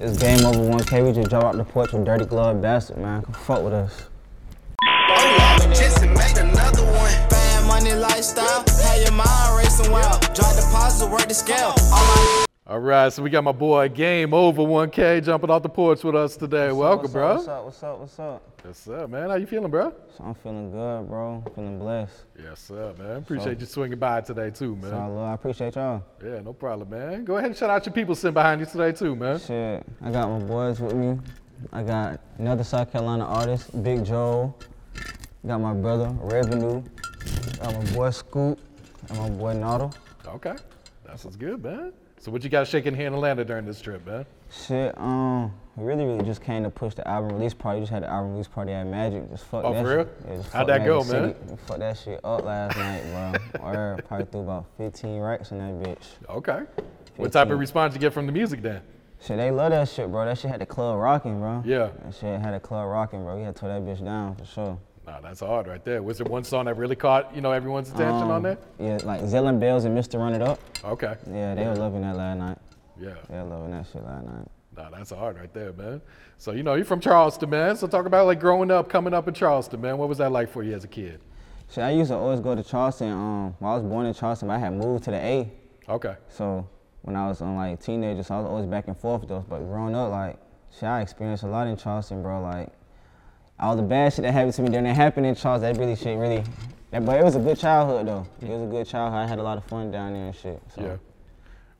It's Gameova1k. We just drove out the porch with Dirty Glove Bastard, man. Come fuck with us. Just make another one. Bad money lifestyle. Have your mind racing wild. Drop deposit, work the scale. All right, so we got my boy Gameova1k jumping off the porch with us today. Welcome, bro. what's bro. Up, what's up? What's up? What's up? Yes, sir, man. How you feeling, bro? So I'm feeling good, bro. Feeling blessed. Yes, sir, man. Appreciate you swinging by today too, man. So I love. I appreciate y'all. Yeah, no problem, man. Go ahead and shout out your people sitting behind you today too, man. Shit, I got my boys with me. I got another South Carolina artist, Big Joe. Got my brother Revenue. Got my boy Scoop. And my boy Naughty. Okay, that's what's good, man. So what you got shaking here in Atlanta during this trip, man? Shit, um, we really, really just came to push the album release party. Just had the album release party at Magic. Just fuck Oh, that for real? shit. Yeah, just How'd that go, Magic man? City. We Fuck that shit up last night, bro. or probably threw about 15 racks in that bitch. Okay. What type of 15. response you get from the music then? Shit, they love that shit, bro. That shit had the club rocking, bro. Yeah. That shit had the club rocking, bro. We had to tear that bitch down for sure. Nah, that's hard right there. Was there one song that really caught, you know, everyone's attention on Um, there? Yeah, like Zelle N Bells and Mr. Run It Up. Okay. Yeah, they were loving that last night. Yeah. They were loving that shit last night. Nah, that's hard right there, man. So, you know, you're from Charleston, man. So talk about like growing up, coming up in Charleston, man. What was that like for you as a kid? Shit, I used to always go to Charleston. Um, when I was born in Charleston, but I had moved to the A. Okay. So when I was on like teenager, so I was always back and forth though. But growing up, like, shit, I experienced a lot in Charleston, bro. Like, all the bad shit that happened to me during that happened in Charleston, that really shit really. That, but it was a good childhood though. It was a good childhood. I had a lot of fun down there and shit. So Yeah.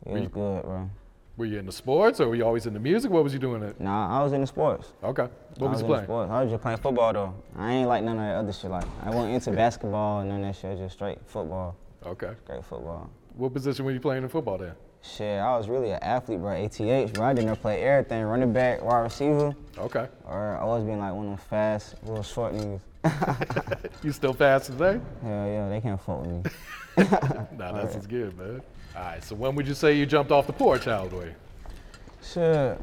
it was good, bro. Were you into sports or were you always into music? What was you doing? It? Nah, I was in the sports. Okay. What I was you playing? Sports. I was just playing football though. I ain't like none of that other shit. Like I wasn't into basketball and none of that shit. Just straight football. Okay. Straight football. What position were you playing in football then? Shit, I was really an athlete, bro. ATH, bro. I didn't play everything. Running back, wide receiver, Okay. or I always been like one of them fast, little short niggas. You still fast today? Hell yeah, they can't fuck with me. Nah, that's what's good, man. All right. So when would you say you jumped off the porch, how old were you? Shit.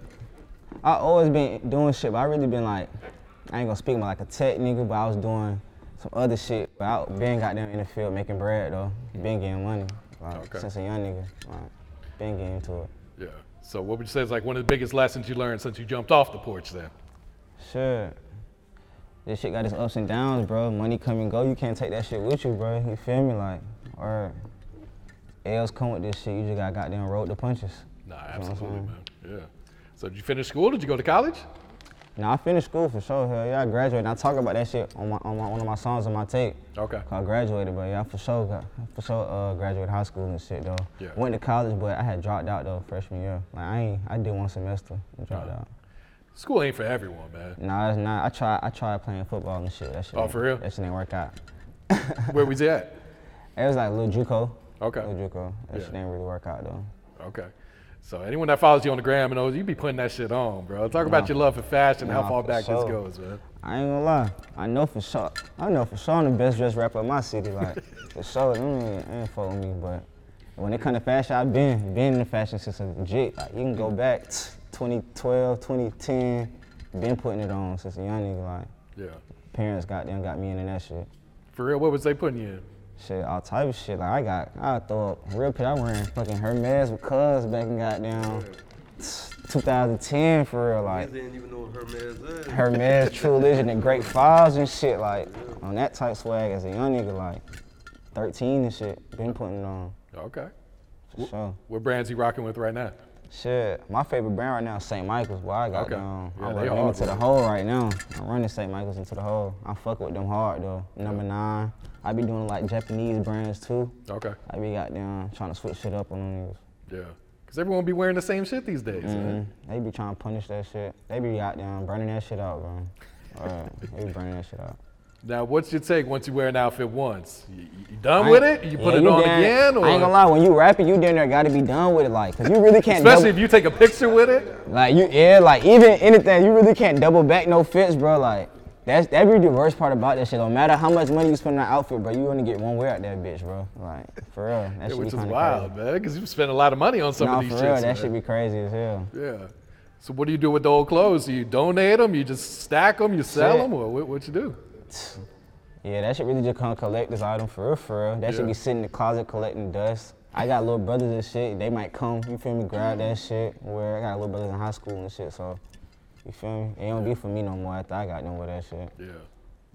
I always been doing shit, but I really been like, I ain't gonna speak about like a tech nigga, but I was doing some other shit. But I been got them in the field making bread though. Been getting money. Like, Okay. Since a young nigga. Like, been into it. Yeah. So what would you say is like one of the biggest lessons you learned since you jumped off the porch then? Sure. This shit got its ups and downs, bro. Money come and go. You can't take that shit with you, bro. You feel me? Like, or L's come with this shit. You just got goddamn roll the punches. Nah, know what I'm absolutely, man. Yeah. So did you finish school? Did you go to college? Now I finished school for sure. Hell yeah, I graduated. I talk about that shit on my on my, one of my songs on my tape. Okay. I graduated, but yeah, I for sure got for sure uh, graduated high school and shit though. Yeah. Went to college, but I had dropped out though freshman year. Like I ain't, I did one semester and dropped Uh-huh. out. School ain't for everyone, man. Nah, it's not. I tried, I tried playing football and shit. That shit. Oh, for real? That shit didn't work out. Where was you at? It was like Lil JUCO. Okay. Lil JUCO. That Yeah. shit didn't really work out though. Okay. So anyone that follows you on the gram and knows you be putting that shit on, bro. Talk about your love for fashion, how Nah, far for back sure. this goes, man. I ain't gonna lie. I know for sure. I know for sure I'm the best dressed rapper in my city. Like for sure, them ain't, ain't fuck with me. But when it come to fashion, I've been been in the fashion since a legit. Like you can go back t- 2012, 2010. Been putting it on since a young nigga. Like Yeah. parents got them got me into that shit. For real, what was they putting you in? Shit, all type of shit. Like I got, I throw up real pit. I wearing fucking Hermes with cuz back in goddamn 2010 for real. Like didn't even know what Hermes is. Hermes, True Religion, and Great Files and shit. Like on that type swag as a young nigga, like 13 and shit. Been putting it on Okay. for sure. What brands you rocking with right now? Shit, my favorite brand right now is St. Michael's. Boy, I got Okay. down. Yeah, I'm running into the hole right now. I'm running St. Michael's into the hole. I fuck with them hard though. Number nine. I be doing like Japanese brands too. Okay. I be goddamn trying to switch shit up on them niggas. Yeah. Because everyone be wearing the same shit these days, man. Mhm. They be trying to punish that shit. They be out there burning that shit out, bro. Alright, they be burning that shit out. Now, what's your take once you wear an outfit once? You, you done I with it? You yeah, put it on again? Or I ain't gonna lie, when you rapping, you damn near gotta be done with it, like, cause you really can't. Especially double, if you take a picture with it? like you, yeah, like even anything, you really can't double back no fits, bro. Like that's that be the worst part about that shit. No matter how much money you spend on that outfit, bro, you only get one wear out that bitch, bro. Like for real, that Yeah, should which be is wild, crazy. man, because you spend a lot of money on some Nah, of these for real, that man. should be crazy as hell. Yeah. So what do you do with the old clothes? Do you donate them? You just stack them? You sell Shit. them? Or what, what you do? Yeah, that should really just come collect this item for real, for real. That Yeah. should be sitting in the closet collecting dust. I got little brothers and shit. They might come, you feel me, grab that shit. Where I got little brothers in high school and shit, so you feel me? It don't be for me no more after I got done with that shit. Yeah.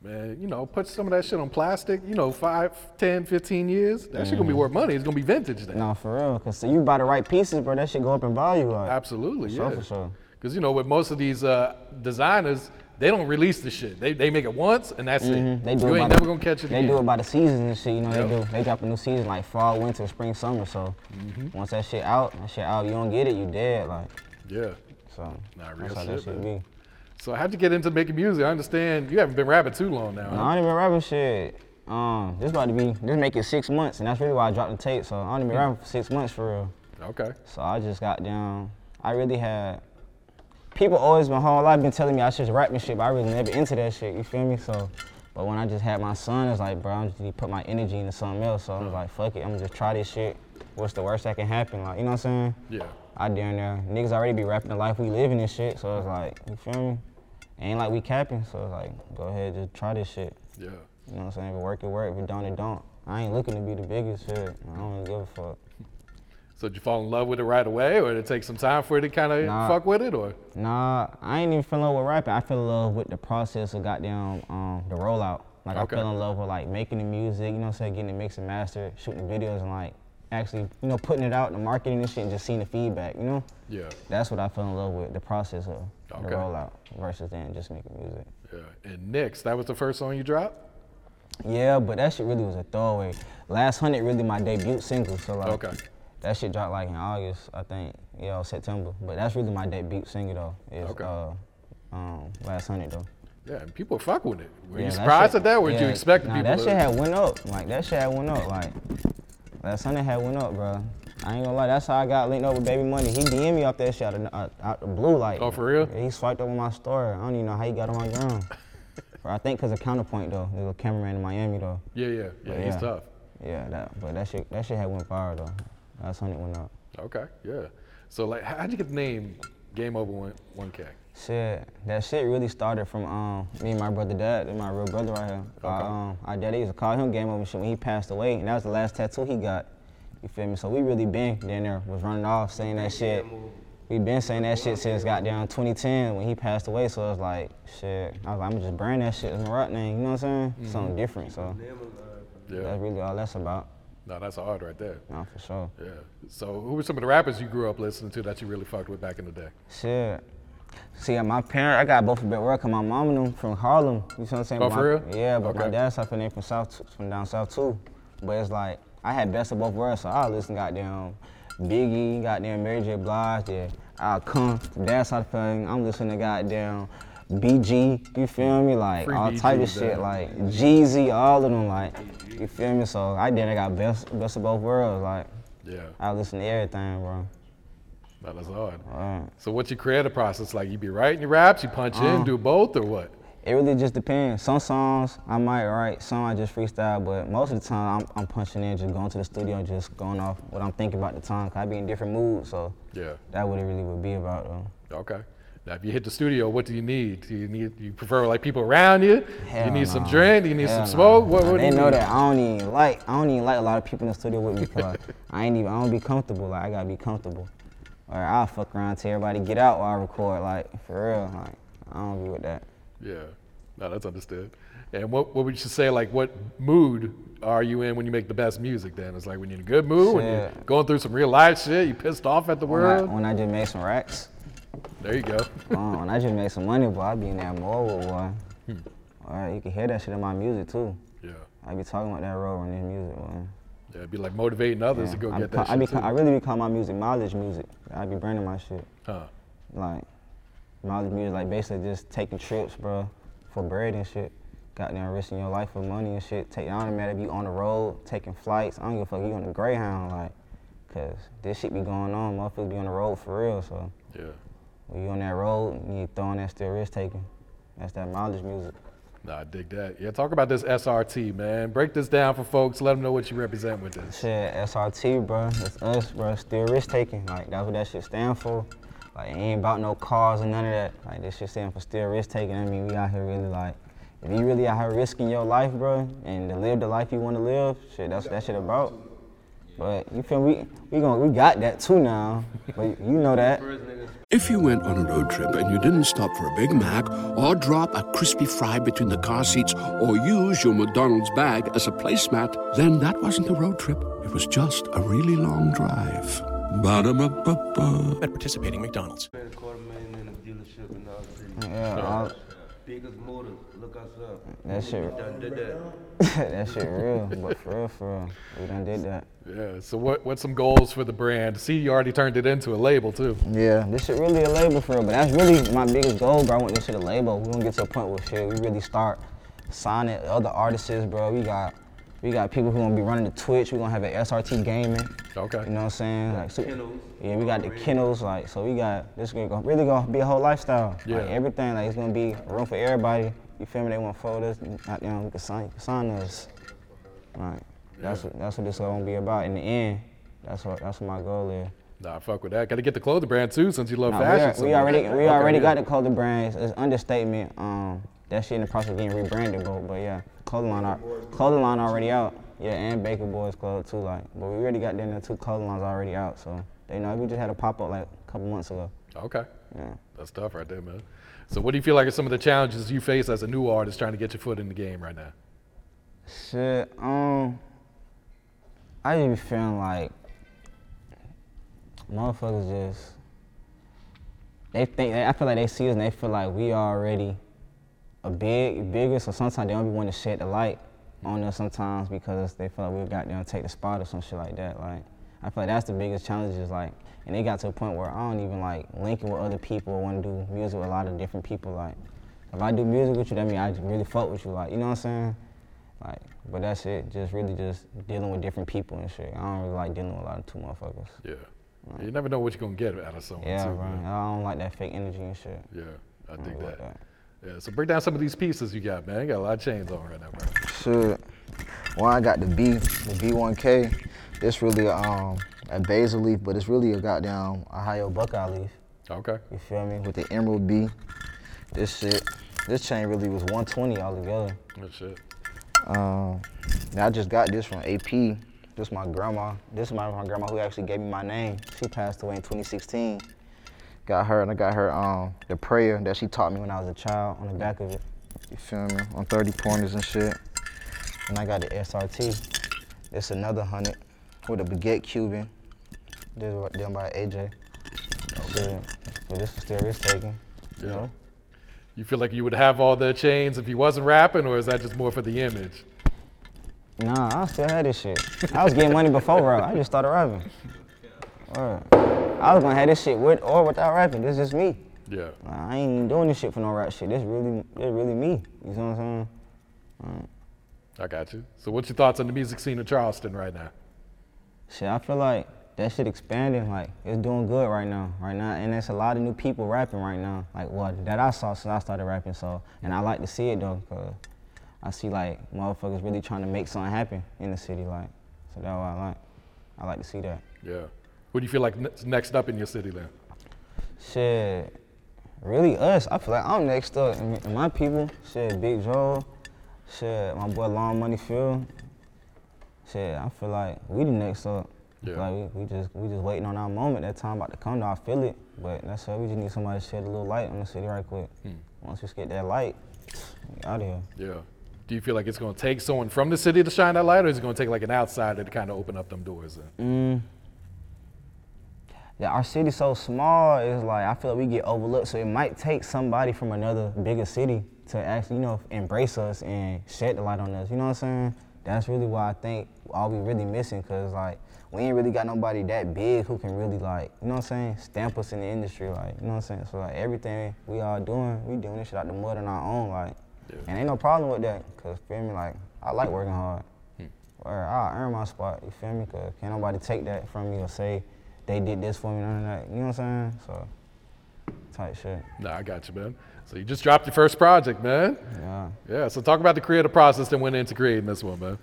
Man, you know, put some of that shit on plastic, you know, five, 10, 15 years. That shit gonna be worth money. It's gonna be vintage then. No, for real, cause so you buy the right pieces, bro. That shit go up in value. Like, Absolutely, For sure, yeah. for sure. Because, you know, with most of these uh, designers, they don't release the shit. They, they make it once and that's it. Mhm, They do you it ain't never the, gonna catch it They again. do it by the seasons and shit. You know, Yep. they do. They drop a new season like fall, winter, spring, summer. So Mm-hmm. once that shit out, that shit out, you don't get it, you dead. Like yeah. so. Nah, real that's how shit, that shit So how'd you get into making music? I understand you haven't been rapping too long now. No, huh? I ain't been rapping shit. Um, this about to be this make it six months, and that's really why I dropped the tape. So I only been Mm. rapping for six months for real. Okay. So I just got down. I really had people always my whole life been telling me I should rap and shit, but I really never into that shit. You feel me? So, but when I just had my son, it's like, bro, I just need to put my energy into something else. So I was like, fuck it, I'm gonna just try this shit. What's the worst that can happen? Like, you know what I'm saying? Yeah. I down there. Niggas already be rapping the life we living and shit. So it's like, you feel me? Ain't like we capping. So it's like, go ahead, just try this shit. Yeah. You know what I'm saying? If it work, it work. If it don't, it don't. I ain't looking to be the biggest shit. I don't really give a fuck. So did you fall in love with it right away, or did it take some time for it to kind of Nah. fuck with it, or? Nah, I ain't even fell in love with rapping. I fell in love with the process of goddamn um, the rollout. Like Okay. I fell in love with like making the music, you know what I'm saying, getting it mixed and mastered, shooting the videos and like actually, you know, putting it out in the marketing and shit and just seeing the feedback, you know? Yeah. That's what I fell in love with, the process of Okay. the rollout versus then just making music. Yeah. And Knicks, that was the first song you dropped? Yeah, but that shit really was a throwaway. Last Hundred really my debut single, so like Okay. That shit dropped like in August, I think, yeah, or September. But that's really my debut single though. Is Okay. uh, um, Last Hundred though. Yeah, and people fuck with it. Were Yeah, you that surprised shit- at that, or did you yeah, expect nah, people that shit had went up. Like that shit had went up. Like Last Hundred had went up, bro. I ain't gonna lie, that's how I got linked up with Baby Money. He DM me off that shit out, of, out, out the blue, like. Oh, for real? Yeah, he swiped up on my story. I don't even know how he got on my ground. Bro, I think cause of Counterpoint though. There's a cameraman in Miami though. yeah, yeah, yeah, he's yeah. tough. Yeah, that, but that shit, that shit had went fire though. Last Hundred went up. Okay, yeah. So like, how'd you get the name Game Over One One K? Shit, that shit really started from um, me and my brother dad, and my real brother right here. Okay. Our, um, our daddy used to call him Game Over shit when he passed away, and that was the last tattoo he got. You feel me? So we really been down there, was running off saying that shit. We been saying that shit since goddamn 2010 when he passed away. So it was like, shit. I was like, I'ma just brand that shit as my rock name. You know what I'm saying? Something different. So Yeah. that's really all that's about. No, that's hard right there. No, for sure. Yeah. So who were some of the rappers you grew up listening to that you really fucked with back in the day? Shit. See, my parent, I got both of them work. My mom and them from Harlem. You know what I'm saying? Oh, But for real? Yeah, but my dad's dad's side from from south, from down south too. But it's like I had best of both worlds, so I listen goddamn Biggie, goddamn Mary J. Blige. Yeah, I'll come dad's side of the. I'm listening to goddamn BG. You feel me? Like Free all BG, type of shit, like Jeezy, all of them. Like you feel me? So I did. I got best best of both worlds. Like Yeah. I listen to everything, bro. No, that's hard. Alright. So what's your creative process like? You be writing your raps, you punch in, Um, do both, or what? It really just depends. Some songs I might write, some I just freestyle, but most of the time I'm, I'm punching in, just going to the studio, and just going off what I'm thinking about the time. Cause I be in different moods, so Yeah. that what it really would be about though. Okay. Now, if you hit the studio, what do you need? Do you need? You prefer like people around you? do you Hell need some drink? Do you need Hell some no. smoke? What, what do they you know need? that I don't even like I don't even like a lot of people in the studio with me because I ain't even I don't be comfortable. Like I gotta be comfortable. Or I'll fuck around till everybody get out while I record. Like for real, like I don't be with that. Yeah. No, that's understood. And what, what would you say, like, what mood are you in when you make the best music then? It's like when you're in a good mood, when you're going through some real life shit, you pissed off at the When I, world. when I just made some racks. There you go. Uh, when I just made some money, boy, I be in that mode, boy. Hmm. All right, you can hear that shit in my music too. Yeah. I be talking about that road in this music, boy. Yeah, it'd be like motivating others Yeah. to go I, get that I, be. I really be calling my music mileage music. I be branding my shit. Huh. Like, mileage music, like basically just taking trips, bro, for bread and shit. Got goddamn risking your life for money and shit. Take, I don't matter if you on the road, taking flights. I don't give a fuck. You on the Greyhound, like, cause this shit be going on. Motherfuckers be on the road for real. So Yeah. When you on that road, you throwing that still risk taking. That's that mileage music. Nah, I dig that. Yeah, talk about this SRT, man. Break this down for folks. Let them know what you represent with this. Shit, SRT, bro. It's us, bro. Still risk taking. Like that's what that shit stand for. Like it ain't about no cars or none of that. Like this shit stand for still risk taking. I mean, we out here really like, if you really out here risking your life, bro, and to live the life you want to live, shit, that's what that shit about. But you feel me? We gon' we got that too now. But you know that. If you went on a road trip and you didn't stop for a Big Mac or drop a crispy fry between the car seats or use your McDonald's bag as a placemat, then that wasn't a road trip. It was just a really long drive. Ba-da-ba-ba-ba. At participating McDonald's. quarter million in a dealership in the other city. Yeah, all- Biggest motor, look us up. that shit, We done did that. that shit real. But for real, for real, we done did that. Yeah. So what what's some goals for the brand? See, you already turned it into a label too. Yeah, this shit really a label for real, but that's really my biggest goal, bro. I want this shit a label. We gonna get to a point where shit, we really start signing other artists, bro. We got we got people who gonna be running the Twitch. We gonna have an SRT gaming. Okay. You know what I'm saying? Like, so, Kennels. yeah, we got the kennels, like, so we got this gonna really gonna be a whole lifestyle. Yeah. Like everything, like it's gonna be room for everybody. You feel me? They want photos, out there, we can sign, sign us. Right. That's what that's what this gonna be about. In the end, that's what that's what my goal is. Nah, fuck with that. Got to get the clothing brand too, since you love Nah, we, fashion. are- so we already we Okay, already yeah. got the clothing brands. It's understatement. Um, that shit in the process of getting rebranded, but but yeah, clothing line, clothing line already out. Yeah, and Baker Boys clothes too. Like, but we already got them two clothing lines already out. So they know we just had a pop up like a couple months ago. Okay. Yeah. That's tough right there, man. So what do you feel like are some of the challenges you face as a new artist trying to get your foot in the game right now? Shit, um, I just be feeling like motherfuckers just they think I feel like they see us and they feel like we already a big bigger, so sometimes they don't be wanting to shed the light on us sometimes because they feel like we got them take the spot or some shit like that. Like I feel like that's the biggest challenge is like and they got to a point where I don't even like linking with other people or want to do music with a lot of different people. Like if I do music with you, that means I just really fuck with you. Like you know what I'm saying? Like, but that's it. Just really just dealing with different people and shit. I don't really like dealing with a lot of two motherfuckers. Yeah. You never know what you're gonna get out of someone Yeah, too. bro. man. I don't like that fake energy and shit. Yeah, I I dig don't like that. Yeah. So break down some of these pieces you got, man. You got a lot of chains on right now, bro. Shit. One, I got the B, the B1K. This really um a basil leaf, but it's really a goddamn Ohio Buckeye leaf. Okay. You feel me? with the emerald B. This shit, this chain really was 120 altogether. Good shit. Um, now I just got this from AP. This my grandma. This is my, my grandma who actually gave me my name. She passed away in 2016. Got her, and I got her um the prayer that she taught me When I was a child, on the back of it. You feel me? On 30 pointers and shit. And I got the SRT. It's another hundred with a baguette Cuban. This was done by AJ. Shit. But this was still risk taking. You Yeah. know? You feel like you would have all the chains if you wasn't rapping, or is that just more for the image? Nah, I still had this shit. I was getting money before rap. I just started rapping. Word. I was gonna have this shit with or without rapping. This is me. Yeah. I ain't even doing this shit for no rap shit. This really, this really me. You know what I'm saying? I got you. So what's your thoughts on the music scene in Charleston right now? Shit, I feel like that shit expanding. Like it's doing good right now, right now, and there's a lot of new people rapping right now. Like what that I saw since I started rapping. So, and I like to see it though, cause I see like motherfuckers really trying to make something happen in the city. Like, so that's why I like. I like to see that. Yeah. Who do you feel like next- up in your city then? Shit, really us. I feel like I'm next up. And my people, shit, Big Joe, shit, my boy Longmoney Phil. Shit, I feel like we the next up. Yeah. Like we, we just we just waiting on our moment. That time about to come. Though I feel it, but that's why we just need somebody to shed a little light on the city right quick. Once we get that light, we out of here. Yeah. Do you feel like it's going to take someone from the city to shine that light, or is it going to take like an outsider to kind of open up them doors? Then? Mm. Yeah, our city's so small. It's like I feel like we get overlooked. So it might take somebody from another bigger city to actually, you know, embrace us and shed the light on us. You know what I'm saying? That's really why I think all we really missing, cause like we ain't really got nobody that big who can really like, you know what I'm saying, stamp us in the industry. Like, you know what I'm saying? So like everything we all doing, we doing this shit out the mud on our own. Like, And ain't no problem with that, cause feel me, like I like working hard. Hmm. Or I earn my spot, you feel me? Cause can't nobody take that from me or say they did this for me, that. You know what I'm saying? So type shit. Nah, I got you, man. So you just dropped your first project, man. Yeah. Yeah. So talk about the creative process that went into creating this one,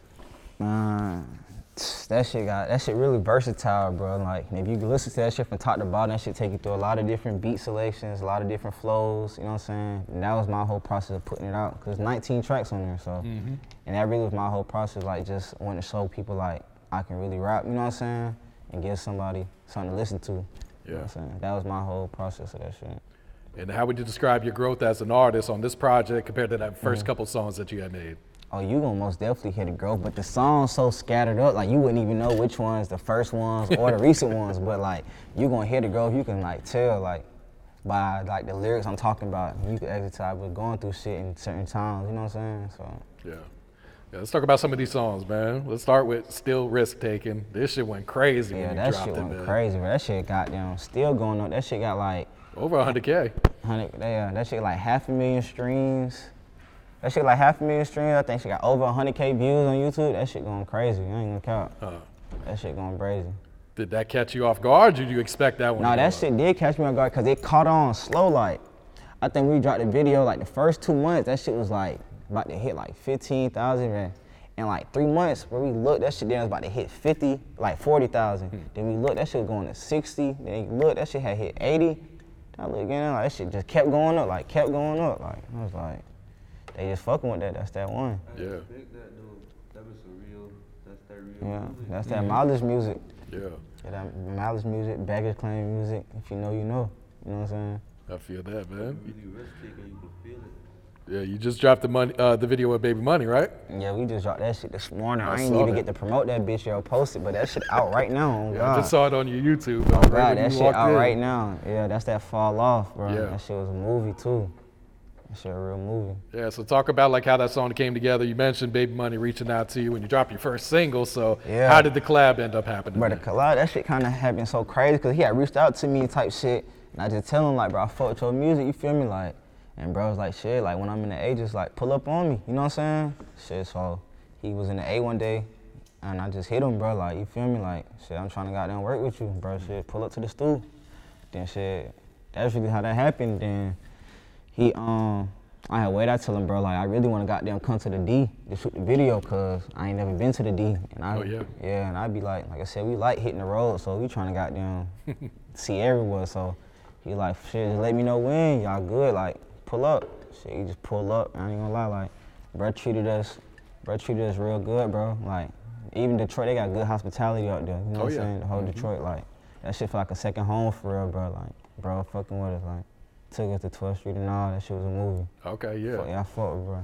man. That shit got that shit really versatile, bro. Like if you listen to that shit from top to bottom, that shit take you through a lot of different beat selections, a lot of different flows. You know what I'm saying? And that was my whole process of putting it out. Cause 19 tracks on there, so Mhm. and that really was my whole process. Like just wanting to show people like I can really rap. You know what I'm saying? And give somebody something to listen to. You know Yeah. That was my whole process of that shit. And how would you describe your growth as an artist on this project compared to that 1st Mhm. couple songs that you had made? Oh, you gonna most definitely hear the growth, but the songs so scattered up, like you wouldn't even know which ones the first ones or the recent ones. But like you gonna hear the growth, you can like tell like by like the lyrics I'm talking about. You can tell we're going through shit in certain times. You know what I'm saying? So Yeah. Yeah, let's talk about some of these songs, man. Let's start with Still Risk Taking. This shit went crazy yeah, when you that dropped shit it, went man. crazy, bro. That shit got down, still going up. That shit got like Over 100K. hundred. Yeah, that shit like half a million streams. That shit like half a million streams. I think she got over 100k views on YouTube. That shit going crazy. I ain't gonna count. Uh-huh. That shit going crazy. Did that catch you off guard? Did you expect that one? No, that shit did catch me off guard because it caught on slow. Like, I think we dropped the video like the first two months. That shit was like about to hit like 15,000, man. In like three months, where we looked, that shit then was about to hit 50, like 40,000. Hmm. Then we looked, that shit was going to 60. Then we looked, that shit had hit 80. Then I looked again, like that shit just kept going up, like kept going up. Like I was like, they just fucking with that. That's that one. Yeah. Expect that though. That was some real. That's that real. Yeah, music. that's that mileage music. Yeah. Yeah, that mileage music, baggage claim music. If you know, you know. You know what I'm saying? I feel that, man. Really risk taking, you can feel it. Yeah, you just dropped the money, uh, the video with Baby Money, right? Yeah, we just dropped that shit this morning. I I, ain't even that. get to promote that bitch or post it, but that shit out right now. Oh Yeah, God. I just saw it on your YouTube. Oh right God, that you shit out in. right now. Yeah, that's that fall off, bro. Yeah. That shit was a movie too. That shit a real movie. Yeah, so talk about like how that song came together. You mentioned Baby Money reaching out to you when you dropped your first single. So Yeah. how did the collab end up happening? But the collab, that shit kind of happened so crazy because he had reached out to me type shit, and I just tell him like, bro, I fuck with your music. You feel me, like, and bro was like, shit, like when I'm in the A, just like pull up on me. You know what I'm saying? Shit, so he was in the A one day, and I just hit him, bro. Like, you feel me, like, shit, I'm trying to goddamn work with you, bro. Shit, pull up to the stool. Then shit, that's really how that happened. Then he um. I had waited. I tell him, bro, like I really want to goddamn come to the D to shoot the video, cause I ain't never been to the D. And I, Oh, yeah. yeah, and I'd be like, like I said, we like hitting the road, so we trying to goddamn see everywhere. So he like, shit, just let me know when y'all good. Like, pull up. Shit, you just pull up. I ain't gonna lie, like, bro treated us, bro treated us real good, bro. Like, even Detroit, they got good hospitality out there. You know Oh, what. I'm saying? The whole Mhm. Detroit, like, that shit feel like a second home for real, bro. Like, bro, fucking with us, like, took us to 12th Street and all. That shit was a movie. Okay, yeah. Fuck, yeah, I fuck bro.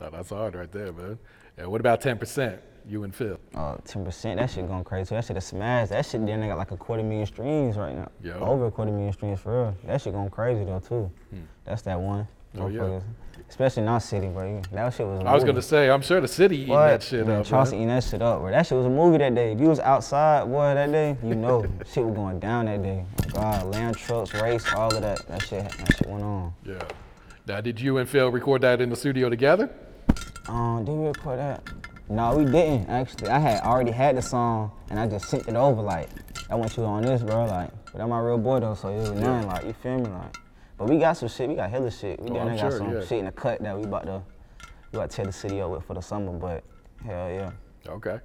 No, that's hard right there, man. And what about 10%? You and Phil. Uh, 10%, that shit going crazy. That shit a smash. That shit then they got like a quarter million streams right now. Yo. Over a quarter million streams for real. That shit going crazy though too. Hmm. That's that one. Oh, yeah. Especially in our city, bro. That shit was I was gonna say, I'm sure the city eating What? that shit man, up. Charleston eating that shit up, bro. That shit was a movie that day. If you was outside, boy, that day, you know, shit was going down that day. Oh, God, land trucks, race, all of that. That shit, that shit went on. Yeah. Now, did you and Phil record that in the studio together? Um, did we record that? No, we didn't actually. I had already had the song and I just sent it over like, I want you on this, bro. Like, but I'm my real boy though, so it was nothing. Like, you feel me? Like, but we got some shit. We got hella shit. We Oh, down I'm there got sure, some yeah. shit in the cut that we about to, we about to tear the city up with for the summer. But hell yeah, Okay.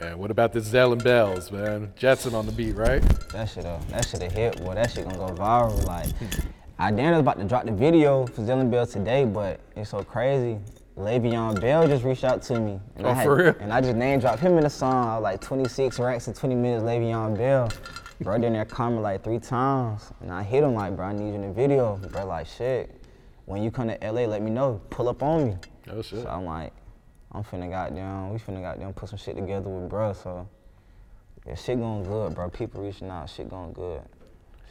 And what about the Zelle N Bells, man? Jetson on the beat, right? that shit uh, that shit a hit, boy. That shit gonna go viral. Like, I damn was about to drop the video for Zelle N Bells today, but it's so crazy. Le'Veon Bell just reached out to me. And Oh, I had, for real? And I just name dropped him in the song. I was like 26 racks in 20 minutes, Le'Veon Bell. Bro, then there comment like three times. And I hit him like, bro, I need you in the video. Bro, like, shit. When you come to LA, let me know. Pull up on me. Oh, shit. So I'm like, I'm finna goddamn, we finna goddamn put some shit together with bro. So yeah, shit going good, bro. People reaching out, shit going good.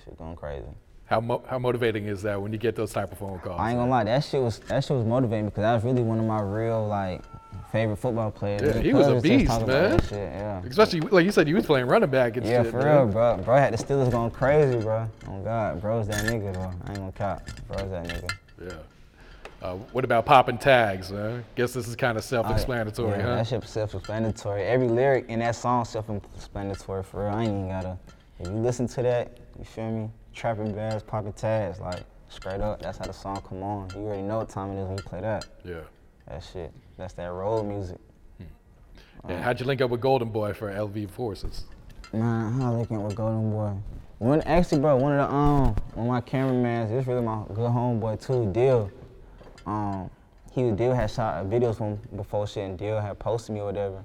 Shit going crazy. How, mo- how motivating is that when you get those type of phone calls? I ain't gonna lie, that shit was that shit was motivating because that was really one of my real like favorite football players. Yeah, he was a beast, man. shit, yeah. Especially, like you said, you was playing running back and Yeah, shit. for man. real, bro. Bro had the Steelers going crazy, bro. Oh God, bro's that nigga, bro. I ain't gonna cap. Bro's that nigga. Yeah. Uh, what about popping tags? Huh? Guess this is kind of self-explanatory, I, yeah, huh? That shit self-explanatory. Every lyric in that song self-explanatory for real. I ain't even gotta. If you listen to that, you feel me? Trapping bears, popping tags, like straight up. That's how the song come on. You already know what time it is when you play that. Yeah. That shit. That's that road music. And how'd you link up with Goldenboy for LV Forces? Man, how I link up with Goldenboy? One actually, bro, one of the um, one of my cameramans, this really my good homeboy too, Deal. Um, he Deal had shot videos from before shit, and Deal had posted me or whatever.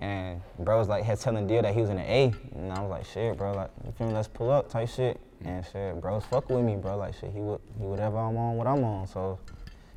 And bro was like had telling Deal that he was in the A, and I was like, shit, bro, like you feel me? Let's pull up, type shit. And shit, bro's fuck with me, bro. Like shit, he would he whatever I'm on, what I'm on. So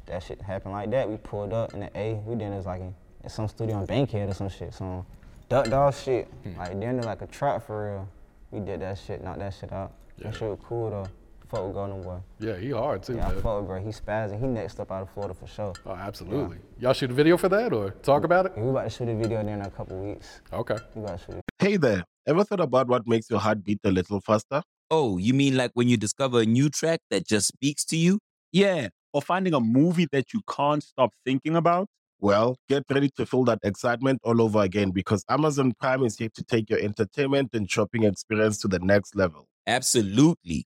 that shit happened like that. We pulled up in the A. We did it was like in, in some studio in Bankhead or some shit, some duck dog shit. Hmm. Like then it like a trap for real. We did that shit, knocked that shit out. That shit was cool though. Fuck with Goldenboy. Yeah, he hard too, Yeah, I man. fuck with bro. He spazzing. He next up out of Florida for sure. Oh, absolutely. Y'all shoot a video for that or talk about it? We about to shoot a video there in a couple weeks. Okay. We about to shoot it. Hey there, ever thought about what makes your heart beat a little faster? Oh, you mean like when you discover a new track that just speaks to you? Yeah, or finding a movie that you can't stop thinking about? Well, get ready to feel that excitement all over again because Amazon Prime is here to take your entertainment and shopping experience to the next level. Absolutely.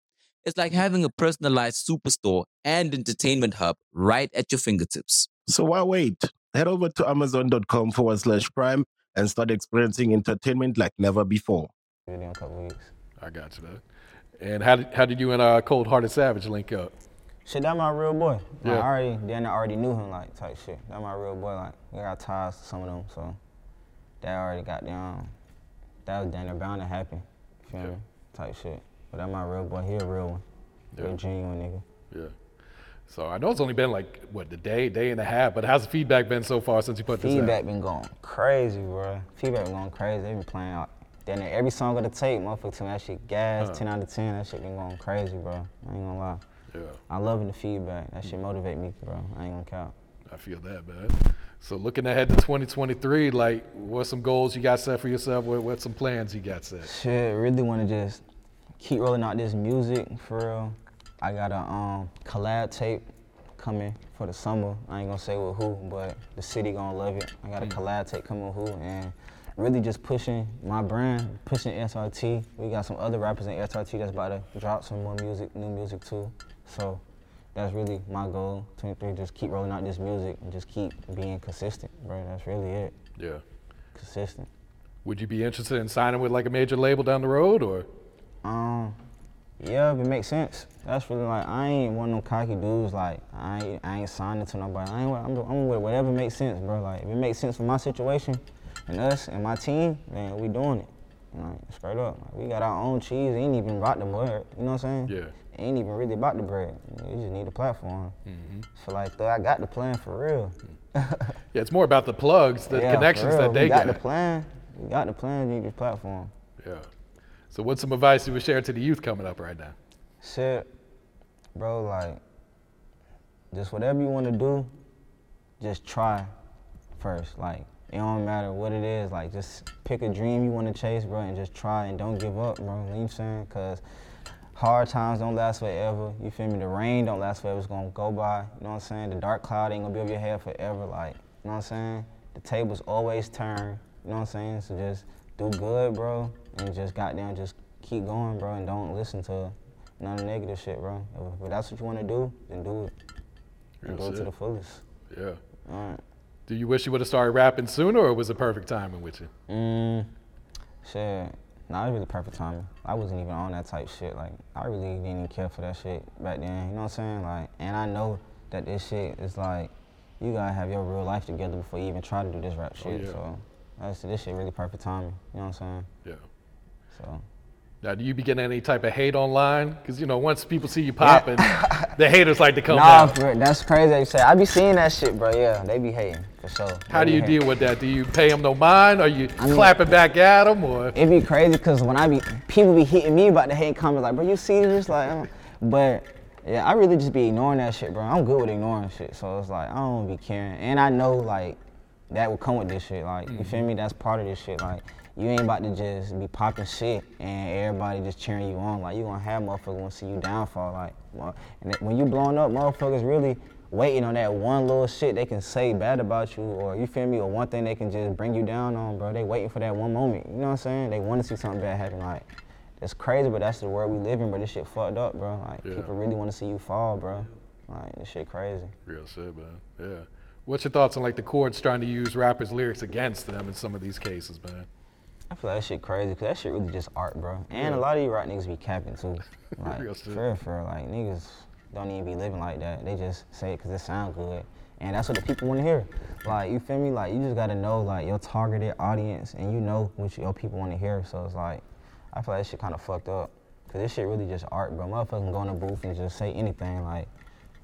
It's like having a personalized superstore and entertainment hub right at your fingertips. So why wait? Head over to amazon.com forward slash prime and start experiencing entertainment like never before. In a couple weeks. I got you, man. And how did, how did you and uh, Cold Hearted Savage link up? Shit, that my real boy. Like, I already then I already knew him like type shit. That my real boy. Like we got ties to some of them, so that already got down. That was down there bound to happen. Feel me? Type shit. But that my real boy. He a real one. Real Yeah. genuine nigga. Yeah. So I know it's only been like what the day, day and a half, but how's the feedback been so far since you put this Feedback been going crazy, bro. Feedback been going crazy. They been playing out. Then every song of the tape, motherfucker, me that shit gas, Huh. 10 out of 10. That shit been going crazy, bro. I ain't gonna lie. Yeah. I loving the feedback. That shit motivate me, bro. I ain't gonna count. I feel that, man. So looking ahead to 2023, like what's some goals you got set for yourself? What what's some plans you got set? Shit, really want to just keep rolling out this music for real. I got a um, collab tape coming for the summer. I ain't gonna say with who, but the city gonna love it. I got a Mm. collab tape coming with who, and really just pushing my brand, pushing SRT. We got some other rappers in SRT that's about to drop some more music, new music too. So that's really my goal. 23, just keep rolling out this music and just keep being consistent, bro. That's really it. Yeah. Consistent. Would you be interested in signing with like a major label down the road, or? Um, yeah, if it makes sense. That's really like I ain't one of them cocky dudes. Like I ain't, I ain't signing to nobody. I ain't. I'm, I'm with whatever makes sense, bro. Like if it makes sense for my situation and us and my team, then we doing it. Like straight up. Like, we got our own cheese. Ain't even about the bread. You know what I'm saying? Yeah. Ain't even really about the bread. You just need a platform. Mhm. So like, though, I got the plan for real. Yeah, it's more about the plugs, the Yeah, connections that they we got get. the plan. We got the plan. You need the platform. Yeah. So what's some advice you would share to the youth coming up right now? Shit, bro, like, just whatever you want to do, just try first. Like, it don't matter what it is. Like, just pick a dream you want to chase, bro, and just try and don't give up, bro. You know what I'm saying? Because hard times don't last forever. You feel me? The rain don't last forever. It's going to go by. You know what I'm saying? The dark cloud ain't going to be over your head forever. Like, you know what I'm saying? The tables always turn. You know what I'm saying? So just do good, bro, and just goddamn just keep going, bro, and don't listen to none of the negative shit, bro. If, if that's what you want to do, then do it. And That's it to the fullest. Yeah. All right. Do you wish you would have started rapping sooner, or was it perfect timing with you? Mm, shit. Nah, it was really perfect timing. I wasn't even on that type shit. Like, I really didn't even care for that shit back then. You know what I'm saying? Like, and I know that this shit is like, you gotta have your real life together before you even try to do this rap Oh, shit. yeah. So, that's this shit really perfect timing. You know what I'm saying? Yeah. So. Now, do you be getting any type of hate online? Because you know, once people see you popping, the haters like to come Nah, for that's crazy. that You say I be seeing that shit, bro. Yeah, they be hating for sure. How They do you hating. deal with that? Do you pay them no mind? Are you I mean- clapping back at them, or It be crazy because when I be people be hitting me about the hate comments like, bro, you see this? Like, but yeah, I really just be ignoring that shit, bro. I'm good with ignoring shit, so it's like I don't be caring, and I know like that will come with this shit. Like, you feel mm-hmm. me? That's part of this shit. Like, you ain't about to just be popping shit and everybody just cheering you on. Like, you gonna have motherfuckers wanna see you downfall. Like, well, and when you blowing up, motherfuckers really waiting on that one little shit they can say bad about you, or you feel me, or one thing they can just bring you down on, bro. They waiting for that one moment. You know what I'm saying? They want to see something bad happen. Like, it's crazy, but that's the world we live in. But this shit fucked up, bro. Like, Yeah. people really want to see you fall, bro. Like, this shit crazy. real shit, man? Yeah. What's your thoughts on like the courts trying to use rappers' lyrics against them in some of these cases, man? I feel like that shit crazy, cause that shit really just art, bro. And Yeah. a lot of you rap niggas be capping too. Like, Real shit. for real, for real. Like, niggas don't even be living like that. They just say it cause it sounds good. And that's what the people wanna hear. Like, you feel me? Like, you just gotta know, like, your targeted audience and you know what your people wanna hear. So it's like, I feel like that shit kinda fucked up. Cause this shit really just art, bro. Motherfuckers can go in the booth and just say anything. Like,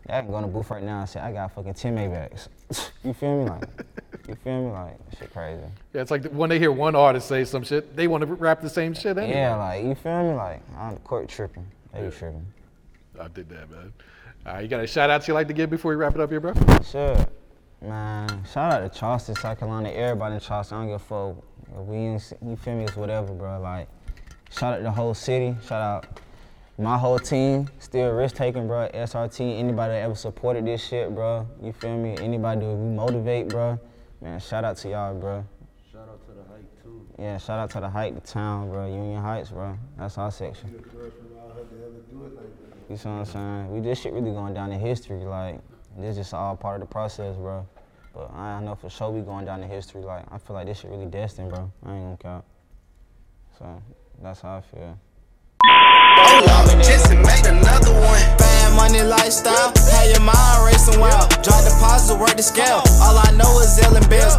I can go in the booth right now and say, I got fucking 10 Maybachs. you feel me? Like, you feel me? Like, shit crazy. Yeah, it's like when they hear one artist say some shit, they want to rap the same shit anyway. Yeah, like you feel me? Like I'm court tripping. They be tripping. I did that, man. All right, you got a shout out you like to give before we wrap it up here, bro? Sure. Man, shout out to Charleston, South Carolina, everybody in Charleston. I don't give a fuck. We in, you feel me? It's whatever, bro. Like, shout out to the whole city. Shout out my whole team. Still risk taking, bro. SRT, anybody that ever supported this shit, bro. You feel me? Anybody that we motivate, bro. Man, shout out to y'all, bro. Shout out to the hike too. Yeah, shout out to the Height, the town, bro. Union Heights, bro. That's our section. You see what I'm saying? We this shit really going down in history. Like this just all part of the process, bro. But I know for sure we going down in history. Like I feel like this shit really destined, bro. I ain't gonna count. So that's how I feel. Just make another one. Bad money lifestyle. Have your mind racing wild. Drop deposits, work the scale. All I know is Ellen Bills.